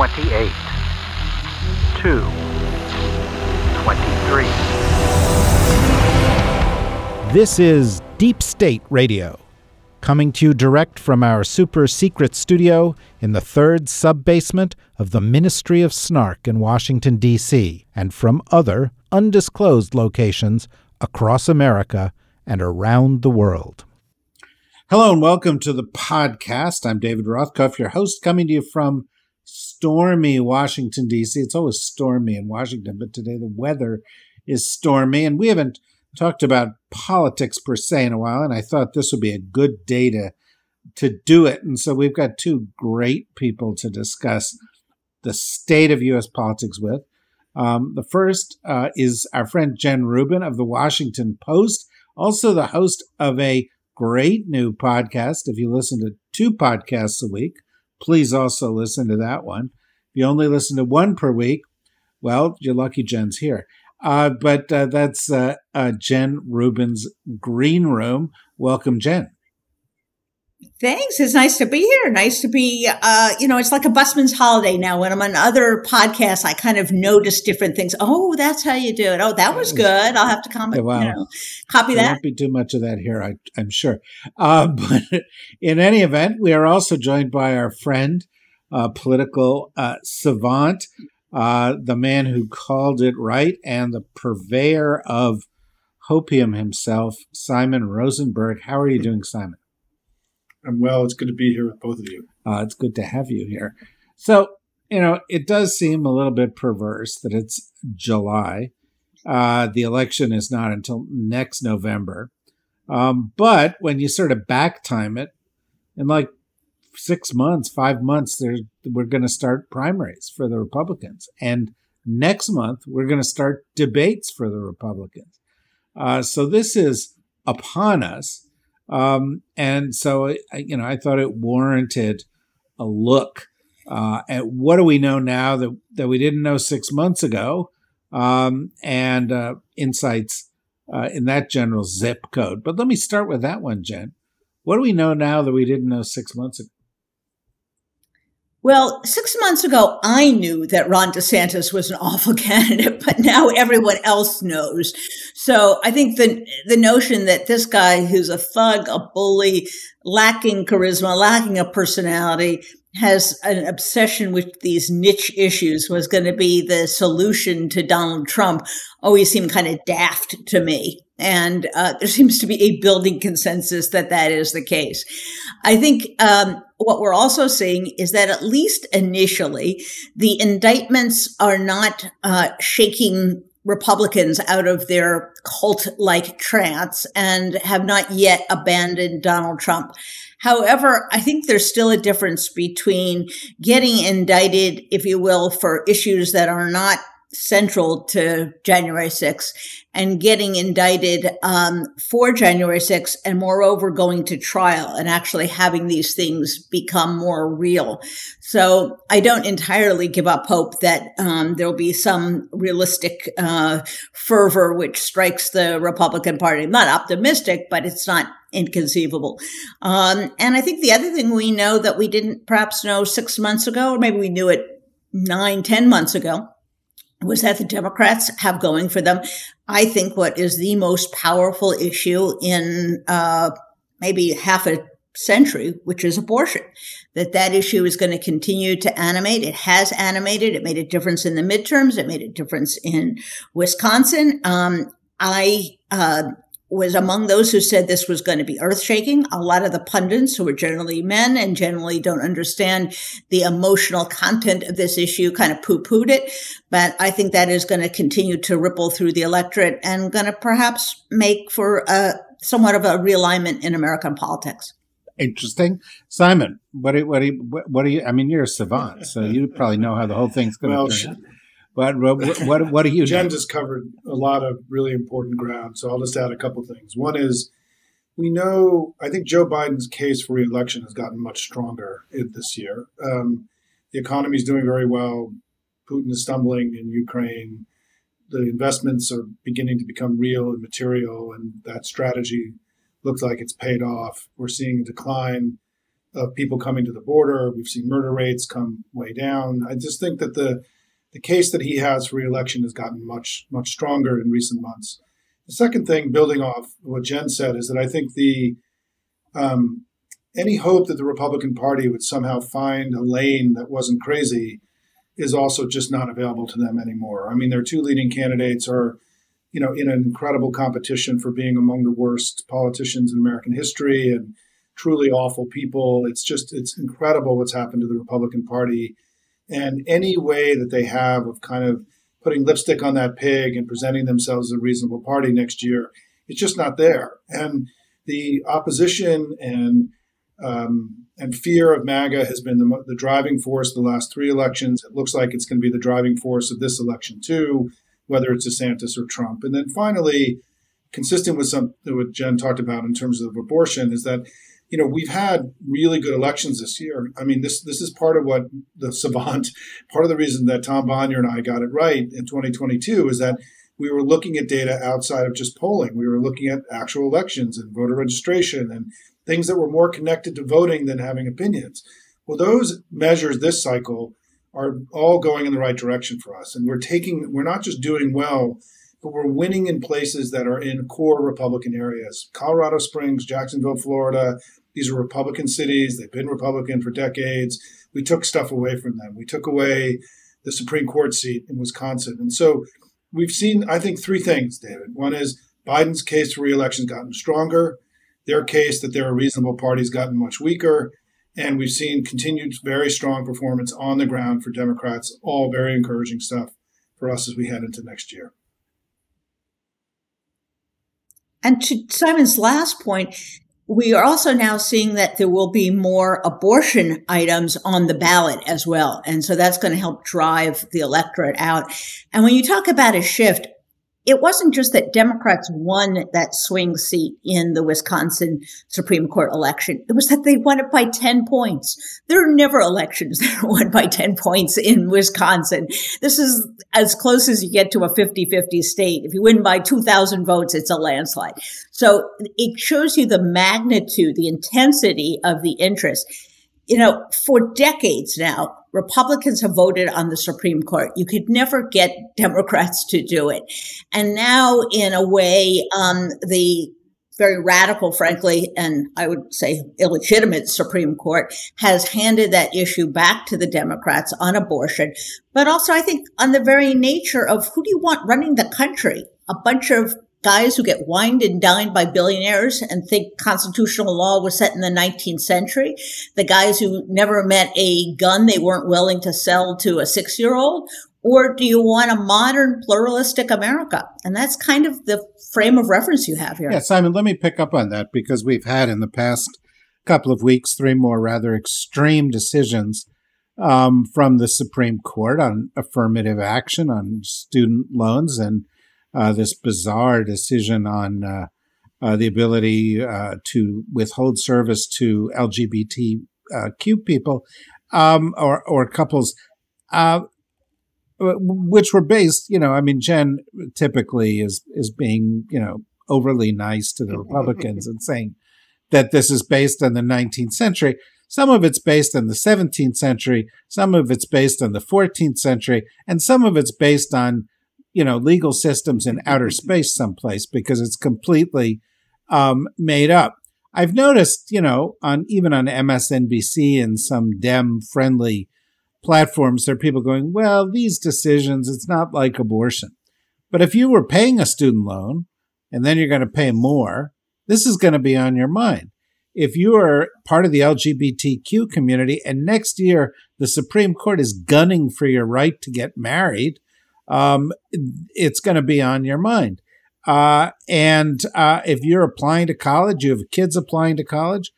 twenty-eight, two, twenty-three. This is Deep State Radio, coming to you direct from our super secret studio in the third sub basement of the Ministry of Snark in Washington, D.C., and from other undisclosed locations across America and around the world. Hello and welcome to the podcast. I'm David Rothkopf, your host, coming to you from stormy Washington, D.C. It's always stormy in Washington, but today the weather is stormy, and we haven't talked about politics per se in a while, and I thought this would be a good day to, to do it. And so we've got two great people to discuss the state of U.S. politics with. Um, the first uh, is our friend Jen Rubin of the Washington Post, also the host of a great new podcast. If you listen to two podcasts a week, please also listen to that one. If you only listen to one per week, well, you're lucky Jen's here. Uh, but uh, that's uh, uh Jen Rubin's Green Room. Welcome, Jen. Thanks. It's nice to be here. Nice to be, uh, you know, it's like a busman's holiday now. When I'm on other podcasts, I kind of notice different things. Oh, that's how you do it. Oh, that was good. I'll have to comment, wow. you know, copy there that. won't be too much of that here, I, am sure. Uh, but in any event, we are also joined by our friend, uh, political uh, savant, uh, the man who called it right and the purveyor of hopium himself, Simon Rosenberg. How are you doing, Simon? I'm well. It's good to be here with both of you. Uh, it's good to have you here. So, you know, it does seem a little bit perverse that it's July. Uh, the election is not until next November. Um, but when you sort of back time it, in like six months, five months, we're going to start primaries for the Republicans. And next month, we're going to start debates for the Republicans. Uh, so this is upon us. Um, and so, you know, I thought it warranted a look uh, at what do we know now that, that we didn't know six months ago, um, and uh, insights uh, in that general zip code. But let me start with that one, Jen. What do we know now that we didn't know six months ago? Well, six months ago, I knew that Ron DeSantis was an awful candidate, but now everyone else knows. So I think the the notion that this guy who's a thug, a bully, lacking charisma, lacking a personality, has an obsession with these niche issues was going to be the solution to Donald Trump always seemed kind of daft to me. And uh, there seems to be a building consensus that that is the case. I think um, what we're also seeing is that at least initially, the indictments are not uh, shaking Republicans out of their cult like trance and have not yet abandoned Donald Trump. However, I think there's still a difference between getting indicted, if you will, for issues that are not central to January 6th and getting indicted um, for January 6th and moreover going to trial and actually having these things become more real. So I don't entirely give up hope that um, there'll be some realistic uh, fervor which strikes the Republican Party. I'm not optimistic, but it's not inconceivable. Um, and I think the other thing we know that we didn't perhaps know six months ago, or maybe we knew it nine, ten months ago, was that the Democrats have going for them, I think, what is the most powerful issue in uh, maybe half a century, which is abortion. That that issue is going to continue to animate. It has animated. It made a difference in the midterms. It made a difference in Wisconsin. Um, I uh, was among those who said this was going to be earth shaking. A lot of the pundits, who are generally men and generally don't understand the emotional content of this issue, kind of poo pooed it. But I think that is going to continue to ripple through the electorate and going to perhaps make for a somewhat of a realignment in American politics. Interesting, Simon. What do, what do you, what do you? I mean, you're a savant, so you probably know how the whole thing's going to Well, turn. sh- what, what what do you? Jen know? just covered a lot of really important ground, so I'll just add a couple things. One is we know I think Joe Biden's case for reelection has gotten much stronger this year. Um, the economy is doing very well. Putin is stumbling in Ukraine. The investments are beginning to become real and material, and that strategy looks like it's paid off. We're seeing a decline of people coming to the border. We've seen murder rates come way down. I just think that the the case that he has for reelection has gotten much much stronger in recent months. The second thing, building off what Jen said, is that I think the um, any hope that the Republican Party would somehow find a lane that wasn't crazy is also just not available to them anymore. I mean, their two leading candidates are, you know, in an incredible competition for being among the worst politicians in American history and truly awful people. It's just it's incredible what's happened to the Republican Party and any way that they have of kind of putting lipstick on that pig and presenting themselves as a reasonable party next year, it's just not there. And the opposition and um, and fear of MAGA has been the, the driving force the last three elections. It looks like it's going to be the driving force of this election too, whether it's DeSantis or Trump. And then finally, consistent with some what Jen talked about in terms of abortion, is that you know we've had really good elections this year. I mean, this this is part of what the savant, part of the reason that Tom Bonier and I got it right in 2022 is that we were looking at data outside of just polling. We were looking at actual elections and voter registration and things that were more connected to voting than having opinions. Well, those measures this cycle are all going in the right direction for us, and we're taking we're not just doing well but we're winning in places that are in core Republican areas. Colorado Springs, Jacksonville, Florida, these are Republican cities. They've been Republican for decades. We took stuff away from them. We took away the Supreme Court seat in Wisconsin. And so we've seen, I think, three things, David. One is Biden's case for reelection has gotten stronger. Their case that they're a reasonable party has gotten much weaker. And we've seen continued very strong performance on the ground for Democrats, all very encouraging stuff for us as we head into next year. And to Simon's last point, we are also now seeing that there will be more abortion items on the ballot as well. And so that's going to help drive the electorate out. And when you talk about a shift, it wasn't just that Democrats won that swing seat in the Wisconsin Supreme Court election. It was that they won it by 10 points. There are never elections that are won by 10 points in Wisconsin. This is as close as you get to a 50 50 state. If you win by 2,000 votes, it's a landslide. So it shows you the magnitude, the intensity of the interest. You know, for decades now, Republicans have voted on the Supreme Court. You could never get Democrats to do it. And now, in a way, um, the very radical, frankly, and I would say illegitimate Supreme Court has handed that issue back to the Democrats on abortion, but also I think on the very nature of who do you want running the country? A bunch of guys who get wined and dined by billionaires and think constitutional law was set in the 19th century, the guys who never met a gun they weren't willing to sell to a six year old, or do you want a modern pluralistic America? And that's kind of the frame of reference you have here. Yeah, Simon, let me pick up on that because we've had in the past couple of weeks three more rather extreme decisions um, from the Supreme Court on affirmative action on student loans and uh, this bizarre decision on uh, uh, the ability uh, to withhold service to LGBTQ people um, or, or couples. Which were based, you know, I mean, Jen typically is is being, you know, overly nice to the Republicans and saying that this is based on the 19th century. Some of it's based on the 17th century, some of it's based on the 14th century, and some of it's based on, you know, legal systems in outer space someplace because it's completely um, made up. I've noticed, you know, on even on MSNBC and some Dem friendly platforms, there are people going, well, these decisions, it's not like abortion. But if you were paying a student loan and then you're going to pay more, this is going to be on your mind. If you are part of the LGBTQ community and next year the Supreme Court is gunning for your right to get married, um, it's going to be on your mind. Uh, and uh, if you're applying to college, you have kids applying to college,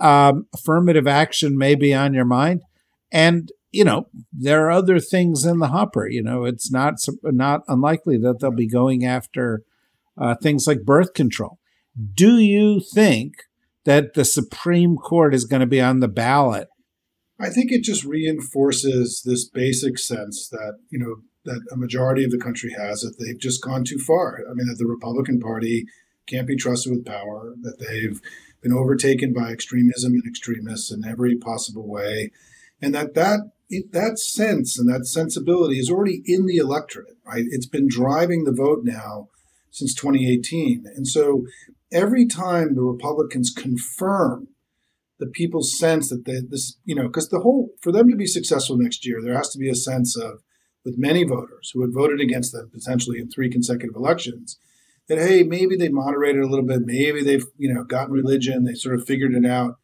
um, affirmative action may be on your mind. And you know there are other things in the hopper. You know, it's not not unlikely that they'll be going after uh, things like birth control. Do you think that the Supreme Court is going to be on the ballot? I think it just reinforces this basic sense that you know that a majority of the country has that they've just gone too far. I mean, that the Republican Party can't be trusted with power, that they've been overtaken by extremism and extremists in every possible way, and that that that sense and that sensibility is already in the electorate. Right, it's been driving the vote now since 2018, and so every time the Republicans confirm the people's sense that they, this, you know, because the whole for them to be successful next year, there has to be a sense of with many voters who had voted against them potentially in three consecutive elections that hey maybe they moderated a little bit maybe they've you know gotten religion they sort of figured it out.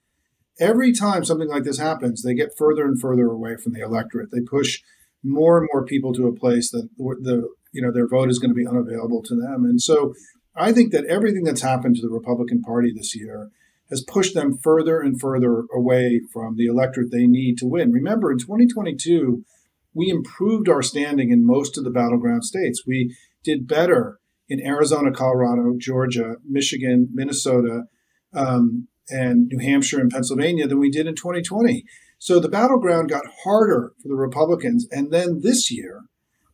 Every time something like this happens they get further and further away from the electorate. They push more and more people to a place that the you know their vote is going to be unavailable to them. And so i think that everything that's happened to the republican party this year has pushed them further and further away from the electorate they need to win. Remember in 2022 we improved our standing in most of the battleground states. We did better in Arizona, Colorado, Georgia, Michigan, Minnesota, um, and New Hampshire and Pennsylvania than we did in 2020. So the battleground got harder for the Republicans. And then this year,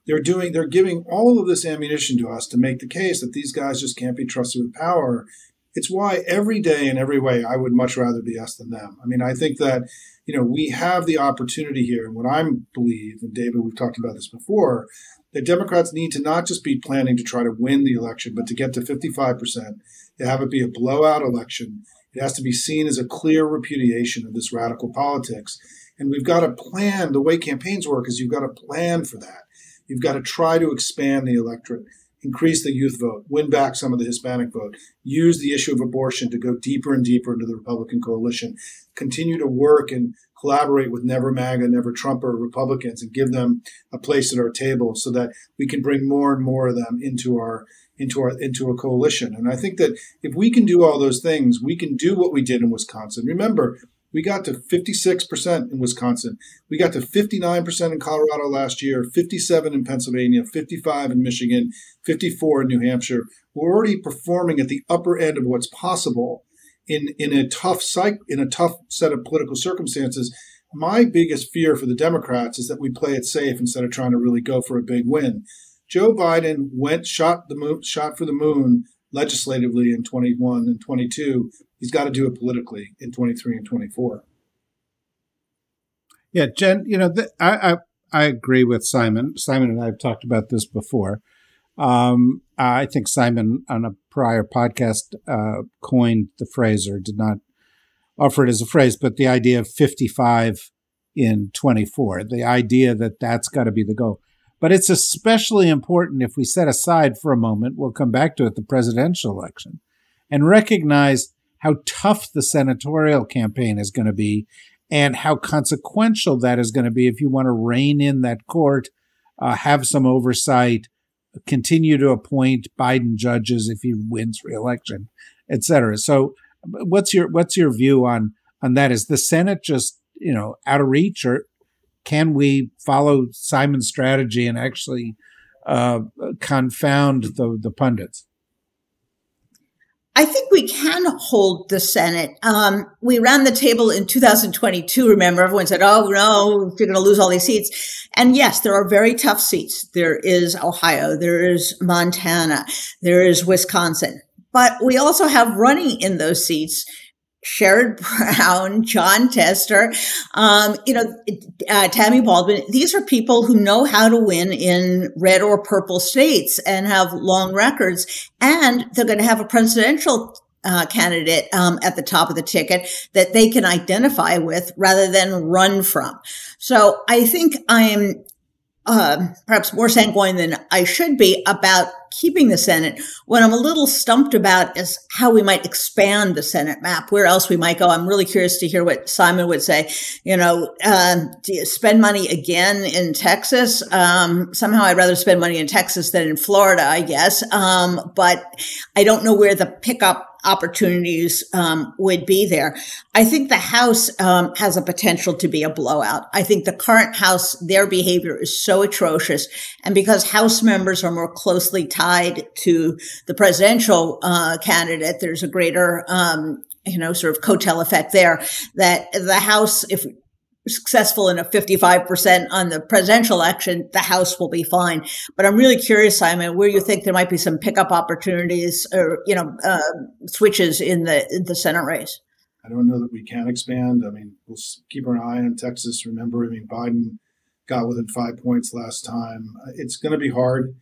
they're doing they're giving all of this ammunition to us to make the case that these guys just can't be trusted with power. It's why every day in every way I would much rather be us than them. I mean, I think that you know, we have the opportunity here. And what I believe, and David, we've talked about this before, that Democrats need to not just be planning to try to win the election, but to get to 55%, to have it be a blowout election. It has to be seen as a clear repudiation of this radical politics. And we've got to plan the way campaigns work is you've got to plan for that. You've got to try to expand the electorate increase the youth vote, win back some of the Hispanic vote, use the issue of abortion to go deeper and deeper into the Republican coalition, continue to work and collaborate with Never MAGA, Never Trumper Republicans and give them a place at our table so that we can bring more and more of them into our into our into a coalition. And I think that if we can do all those things, we can do what we did in Wisconsin. Remember, we got to 56% in Wisconsin. We got to 59% in Colorado last year, 57 in Pennsylvania, 55 in Michigan, 54 in New Hampshire. We're already performing at the upper end of what's possible in, in a tough psych, in a tough set of political circumstances. My biggest fear for the Democrats is that we play it safe instead of trying to really go for a big win. Joe Biden went shot the moon, shot for the moon legislatively in 21 and 22 he's got to do it politically in 23 and 24. Yeah, Jen, you know, th- I, I, I agree with Simon. Simon and I have talked about this before. Um, I think Simon on a prior podcast uh, coined the phrase or did not offer it as a phrase, but the idea of 55 in 24, the idea that that's got to be the goal. But it's especially important if we set aside for a moment, we'll come back to it, the presidential election, and recognize how tough the senatorial campaign is going to be and how consequential that is going to be if you want to rein in that court, uh, have some oversight, continue to appoint Biden judges if he wins reelection, et cetera. So, what's your what's your view on on that? Is the Senate just you know out of reach, or can we follow Simon's strategy and actually uh, confound the the pundits? I think we can hold the Senate. Um, we ran the table in 2022. Remember, everyone said, "Oh no, you're going to lose all these seats." And yes, there are very tough seats. There is Ohio, there is Montana, there is Wisconsin, but we also have running in those seats Sherrod Brown, Jon Tester, um, you know, uh, Tammy Baldwin. These are people who know how to win in red or purple states and have long records, and they're going to have a presidential uh, candidate um, at the top of the ticket that they can identify with rather than run from. So I think I'm uh, perhaps more sanguine than I should be about keeping the Senate. What I'm a little stumped about is how we might expand the Senate map, where else we might go. I'm really curious to hear what Simon would say. You know, do you spend money again in Texas? Um, somehow I'd rather spend money in Texas than in Florida, I guess. Um, but I don't know where the pickup opportunities um, would be there. I think the House um, has a potential to be a blowout. I think the current House, their behavior is so atrocious. And because House members are more closely tied to the presidential uh, candidate, there's a greater, um, you know, sort of coattail effect there that the House, if successful in a 55% on the presidential election, the House will be fine. But I'm really curious, Simon, where you think there might be some pickup opportunities or, you know, uh, switches in the, in the Senate race. I don't know that we can expand. I mean, we'll keep our eye on Texas. Remember, I mean, Biden got within five points last time. It's going to be hard.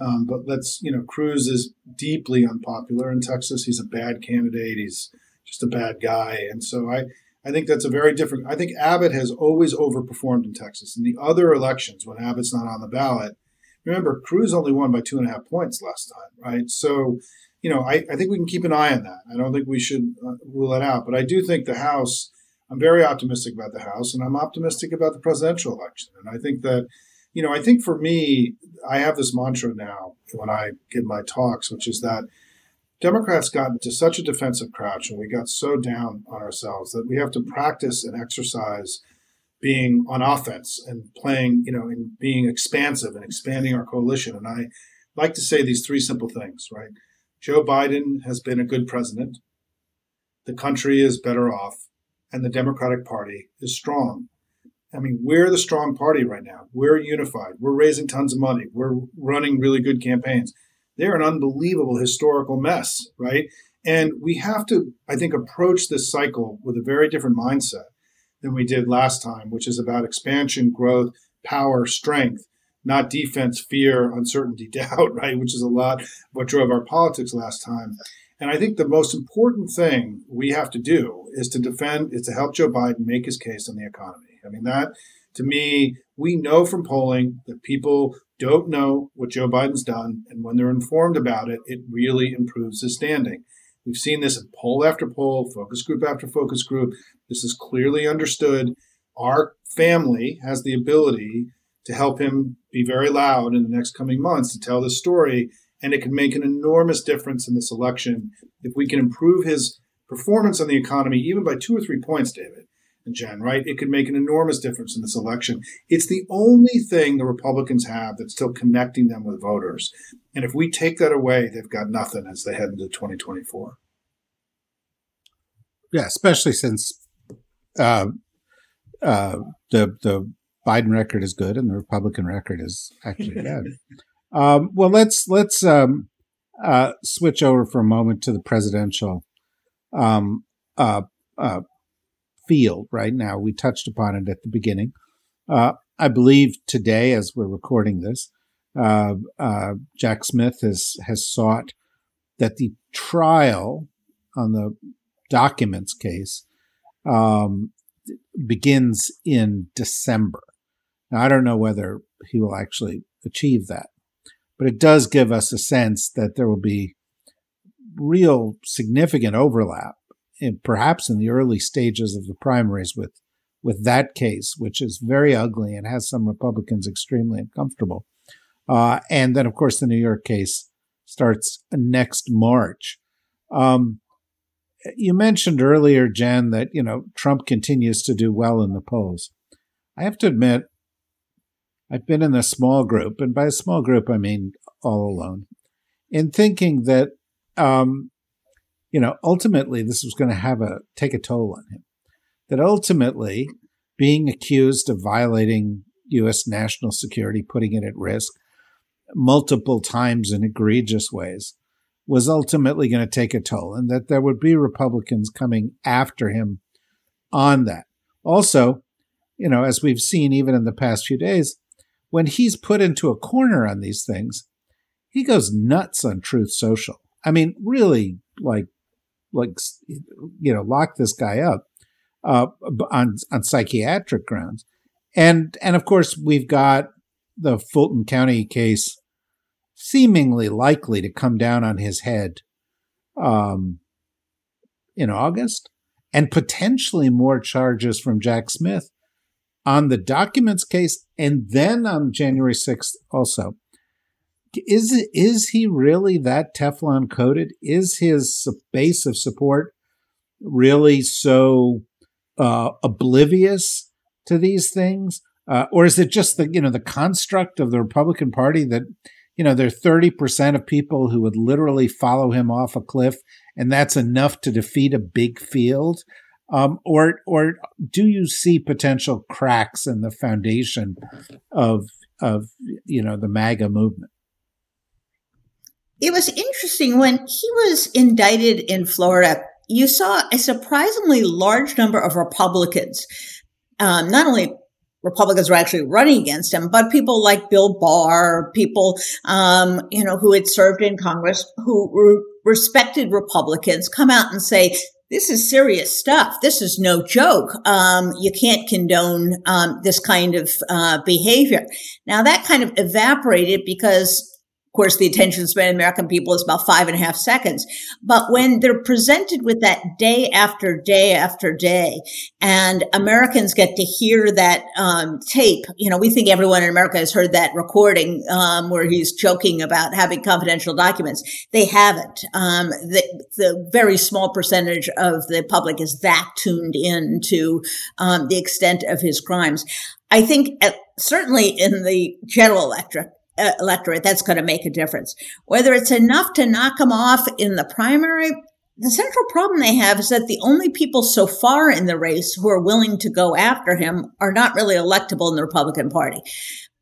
Um, but let's, you know, Cruz is deeply unpopular in Texas. He's a bad candidate. He's just a bad guy. And so I, I think that's a very different. I think Abbott has always overperformed in Texas. In the other elections, when Abbott's not on the ballot, remember Cruz only won by two and a half points last time, right? So, you know, I, I think we can keep an eye on that. I don't think we should uh, rule that out. But I do think the House. I'm very optimistic about the House, and I'm optimistic about the presidential election. And I think that, you know, I think for me, I have this mantra now when I give my talks, which is that Democrats got into such a defensive crouch and we got so down on ourselves that we have to practice and exercise being on offense and playing, you know, and being expansive and expanding our coalition. And I like to say these three simple things, right? Joe Biden has been a good president. The country is better off and the Democratic Party is strong. I mean, we're the strong party right now. We're unified. We're raising tons of money. We're running really good campaigns they're an unbelievable historical mess, right? And we have to, I think, approach this cycle with a very different mindset than we did last time, which is about expansion, growth, power, strength, not defense, fear, uncertainty, doubt, right? Which is a lot what drove our politics last time. And I think the most important thing we have to do is to defend, is to help Joe Biden make his case on the economy. I mean, that to me, we know from polling that people don't know what Joe Biden's done. And when they're informed about it, it really improves his standing. We've seen this in poll after poll, focus group after focus group. This is clearly understood. Our family has the ability to help him be very loud in the next coming months to tell this story. And it can make an enormous difference in this election if we can improve his performance on the economy, even by two or three points, David Jen, right? It could make an enormous difference in this election. It's the only thing the Republicans have that's still connecting them with voters. And if we take that away, they've got nothing as they head into 2024. Yeah, especially since uh, uh, the the Biden record is good and the Republican record is actually bad. um, well, let's let's um, uh, switch over for a moment to the presidential um, uh, uh, field right now. We touched upon it at the beginning. Uh, I believe today, as we're recording this, uh, uh, Jack Smith has has sought that the trial on the documents case um, begins in December. Now, I don't know whether he will actually achieve that, but it does give us a sense that there will be real significant overlap in, perhaps in the early stages of the primaries with with that case, which is very ugly and has some Republicans extremely uncomfortable. Uh, and then, of course, the New York case starts next March. Um, you mentioned earlier, Jen, that you know Trump continues to do well in the polls. I have to admit, I've been in a small group, and by a small group I mean all alone, in thinking that um, you know, ultimately this was going to have a take a toll on him. That ultimately being accused of violating U.S. national security, putting it at risk multiple times in egregious ways, was ultimately going to take a toll, and that there would be Republicans coming after him on that. Also, you know, as we've seen even in the past few days, when he's put into a corner on these things, he goes nuts on Truth Social. I mean, really, like like you know lock this guy up uh, on on psychiatric grounds, and and of course we've got the Fulton County case seemingly likely to come down on his head um, in August, and potentially more charges from Jack Smith on the documents case, and then on January sixth also is is he really that Teflon coated? Is his base of support really so uh, oblivious to these things, uh, or is it just the you know the construct of the Republican Party that you know there are thirty percent of people who would literally follow him off a cliff, and that's enough to defeat a big field? Um, or or do you see potential cracks in the foundation of of you know the MAGA movement? It was interesting when he was indicted in Florida. You saw a surprisingly large number of Republicans, um, not only Republicans were actually running against him, but people like Bill Barr, people, um, you know, who had served in Congress, who were respected Republicans, come out and say, this is serious stuff. This is no joke. Um, you can't condone um, this kind of uh, behavior. Now that kind of evaporated because of course, the attention span of American people is about five and a half seconds. But when they're presented with that day after day after day, and Americans get to hear that um, tape, you know, we think everyone in America has heard that recording um, where he's joking about having confidential documents. They haven't. Um, the, the, very small percentage of the public is that tuned in to um, the extent of his crimes. I think at, certainly in the general electorate, uh, electorate, that's going to make a difference. Whether it's enough to knock them off in the primary, the central problem they have is that the only people so far in the race who are willing to go after him are not really electable in the Republican Party.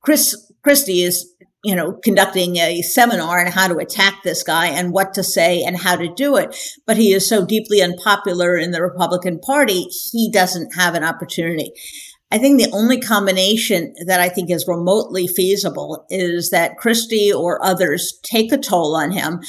Chris Christie is, you know, conducting a seminar on how to attack this guy and what to say and how to do it. But he is so deeply unpopular in the Republican Party, he doesn't have an opportunity. I think the only combination that I think is remotely feasible is that Christie or others take a toll on him.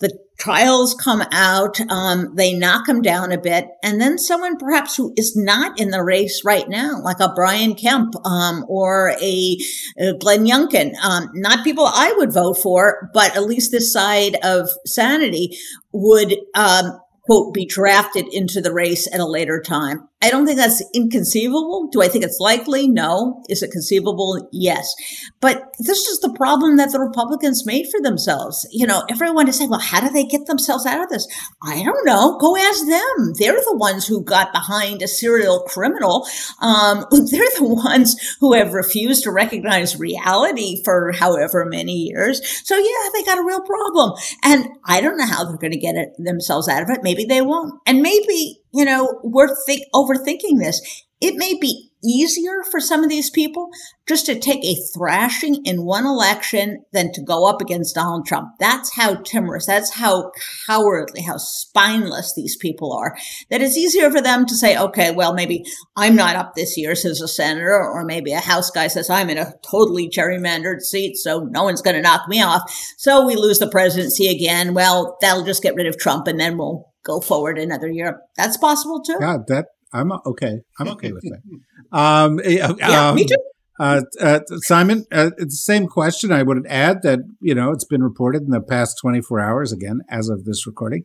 The trials come out, um, they knock him down a bit, and then someone perhaps who is not in the race right now, like a Brian Kemp um, or a, a, Glenn Youngkin, um, not people I would vote for, but at least this side of sanity would um, quote, be drafted into the race at a later time. I don't think that's inconceivable. Do I think it's likely? No. Is it conceivable? Yes. But this is the problem that the Republicans made for themselves. You know, everyone is saying, well, how do they get themselves out of this? I don't know. Go ask them. They're the ones who got behind a serial criminal. Um, they're the ones who have refused to recognize reality for however many years. So yeah, they got a real problem. And I don't know how they're going to get it, themselves out of it. Maybe they won't. And maybe you know, we're think, overthinking this. It may be easier for some of these people just to take a thrashing in one election than to go up against Donald Trump. That's how timorous, that's how cowardly, how spineless these people are. That it's easier for them to say, okay, well, maybe I'm not up this year as a senator, or maybe a House guy says I'm in a totally gerrymandered seat, so no one's going to knock me off. So we lose the presidency again. Well, that'll just get rid of Trump and then we'll go forward another year. That's possible too. Yeah, that I'm okay. I'm okay with that. Um, yeah, um, me too. Uh, uh, Simon, uh, the same question. I would add that you know it's been reported in the past 24 hours, again as of this recording,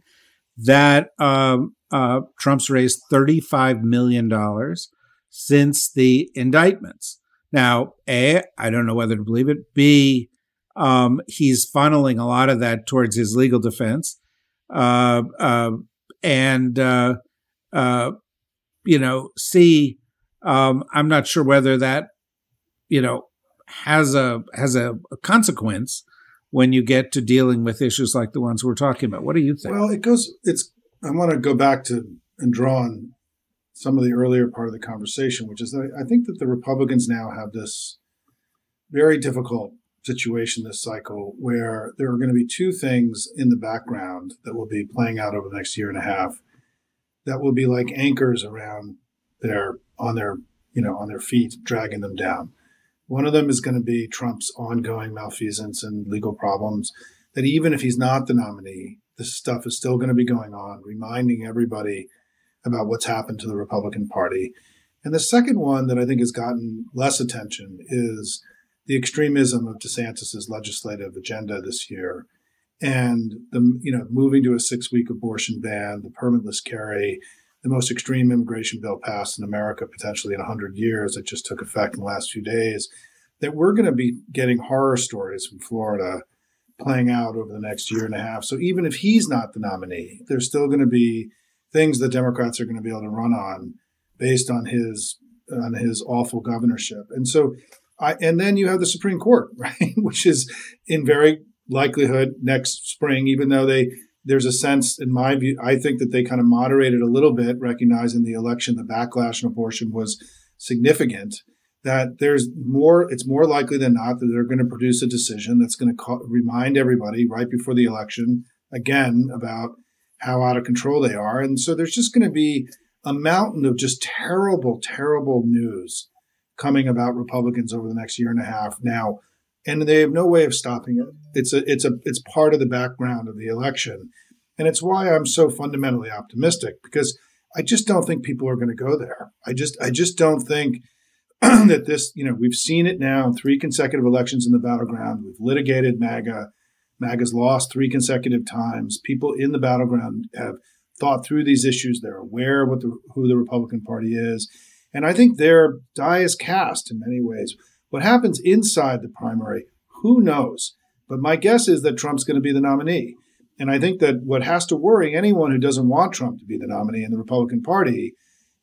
that um, uh, Trump's raised 35 million dollars since the indictments. Now, a, I don't know whether to believe it. B, um, he's funneling a lot of that towards his legal defense. Uh, uh, and uh, uh, you know, see, um, I'm not sure whether that you know has a has a, a, consequence when you get to dealing with issues like the ones we're talking about. What do you think? Well, it goes. It's. I want to go back to and draw on some of the earlier part of the conversation, which is that I think that the Republicans now have this very difficult situation this cycle where there are going to be two things in the background that will be playing out over the next year and a half that will be like anchors around their on their you know on their feet dragging them down one of them is going to be trump's ongoing malfeasance and legal problems that even if he's not the nominee this stuff is still going to be going on, reminding everybody about what's happened to the Republican Party. And the second one that I think has gotten less attention is the extremism of DeSantis's legislative agenda this year, and the you know moving to a six-week abortion ban, the permitless carry, the most extreme immigration bill passed in America potentially in 100 years that just took effect in the last few days. That we're going to be getting horror stories from Florida playing out over the next year and a half. So even if he's not the nominee, there's still going to be things that Democrats are going to be able to run on based on his on his awful governorship. And so I, and then you have the Supreme Court, right, which is in very likelihood next spring, even though they there's a sense, in my view, I think that they kind of moderated a little bit, recognizing the election, the backlash on abortion was significant. That there's more, it's more likely than not that they're going to produce a decision that's going to remind everybody right before the election again about how out of control they are. And so there's just going to be a mountain of just terrible, terrible news coming about Republicans over the next year and a half now, and they have no way of stopping it. It's a it's a it's part of the background of the election, and it's why I'm so fundamentally optimistic because I just don't think people are going to go there. I just I just don't think that this you know we've seen it now in three consecutive elections in the battleground. We've litigated MAGA. MAGA's lost three consecutive times. People in the battleground have thought through these issues. They're aware of what the, who the Republican Party is and I think their die is cast in many ways. What happens inside the primary, who knows? But my guess is that Trump's going to be the nominee. And I think that what has to worry anyone who doesn't want Trump to be the nominee in the Republican Party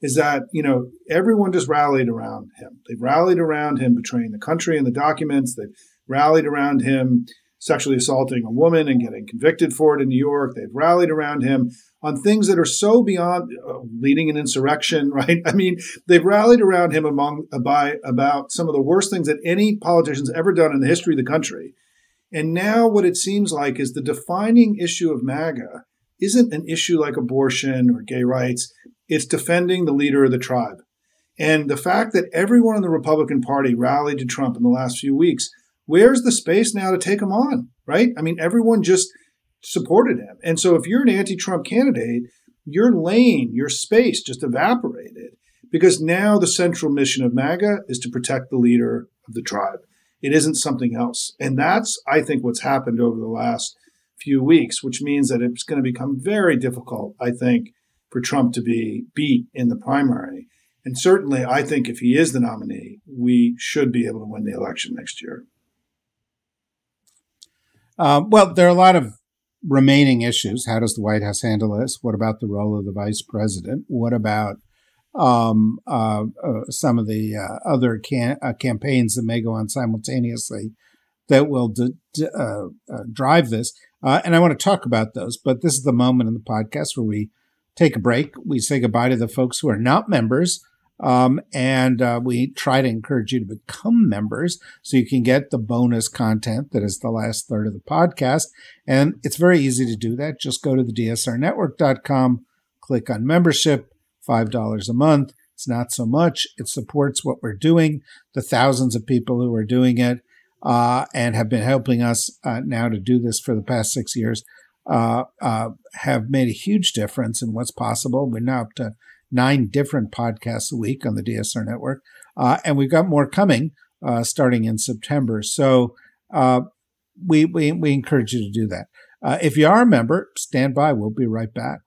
is that, you know, everyone just rallied around him. They've rallied around him betraying the country and the documents. They've rallied around him sexually assaulting a woman and getting convicted for it in New York. They've rallied around him on things that are so beyond uh, leading an insurrection, right? I mean, they've rallied around him among uh, by about some of the worst things that any politician's ever done in the history of the country. And now what it seems like is the defining issue of MAGA isn't an issue like abortion or gay rights. It's defending the leader of the tribe. And the fact that everyone in the Republican Party rallied to Trump in the last few weeks where's the space now to take him on, right? I mean, everyone just supported him. And so if you're an anti Trump candidate, your lane, your space just evaporated because now the central mission of MAGA is to protect the leader of the tribe. It isn't something else. And that's, I think, what's happened over the last few weeks, which means that it's going to become very difficult, I think, for Trump to be beat in the primary. And certainly, I think if he is the nominee, we should be able to win the election next year. Uh, well, there are a lot of remaining issues. How does the White House handle this? What about the role of the vice president? What about um, uh, uh, some of the uh, other can- uh, campaigns that may go on simultaneously that will d- d- uh, drive this? and I want to talk about those, but this is the moment in the podcast where we take a break. We say goodbye to the folks who are not members um, and uh, we try to encourage you to become members so you can get the bonus content that is the last third of the podcast. And it's very easy to do that. Just go to the dsrnetwork.com, click on membership, $5 a month. It's not so much. It supports what we're doing, the thousands of people who are doing it uh, and have been helping us uh, now to do this for the past six years. Uh, uh have made a huge difference in what's possible. We're now up to nine different podcasts a week on the DSR network. Uh, and we've got more coming uh, starting in September. So uh, we, we, we encourage you to do that. Uh, if you are a member, stand by. We'll be right back.